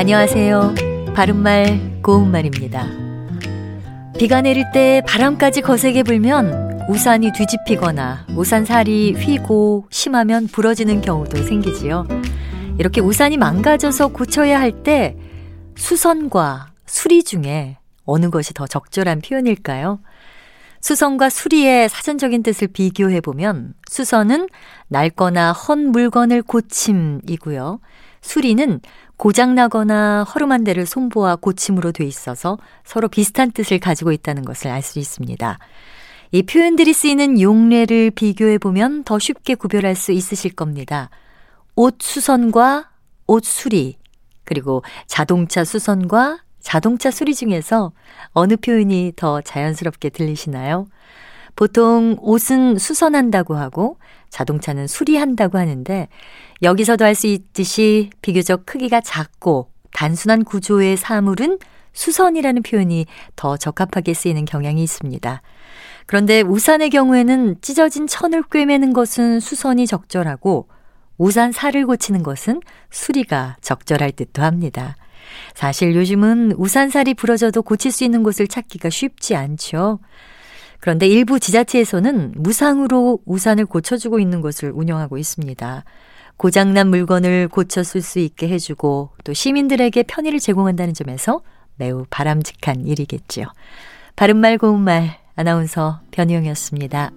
안녕하세요. 바른말 고운말입니다. 비가 내릴 때 바람까지 거세게 불면 우산이 뒤집히거나 우산살이 휘고 심하면 부러지는 경우도 생기지요. 이렇게 우산이 망가져서 고쳐야 할 때 수선과 수리 중에 어느 것이 더 적절한 표현일까요? 수선과 수리의 사전적인 뜻을 비교해 보면 수선은 낡거나 헌 물건을 고침이고요. 수리는 고장나거나 허름한 데를 손보아 고침으로 돼 있어서 서로 비슷한 뜻을 가지고 있다는 것을 알 수 있습니다. 이 표현들이 쓰이는 용례를 비교해 보면 더 쉽게 구별할 수 있으실 겁니다. 옷 수선과 옷 수리, 그리고 자동차 수선과 자동차 수리 중에서 어느 표현이 더 자연스럽게 들리시나요? 보통 옷은 수선한다고 하고 자동차는 수리한다고 하는데 여기서도 할 수 있듯이 비교적 크기가 작고 단순한 구조의 사물은 수선이라는 표현이 더 적합하게 쓰이는 경향이 있습니다. 그런데 우산의 경우에는 찢어진 천을 꿰매는 것은 수선이 적절하고 우산 살을 고치는 것은 수리가 적절할 듯도 합니다. 사실 요즘은 우산살이 부러져도 고칠 수 있는 곳을 찾기가 쉽지 않죠. 그런데 일부 지자체에서는 무상으로 우산을 고쳐주고 있는 곳을 운영하고 있습니다. 고장난 물건을 고쳐 쓸 수 있게 해주고 또 시민들에게 편의를 제공한다는 점에서 매우 바람직한 일이겠지요. 바른말 고운말 아나운서 변희영이었습니다.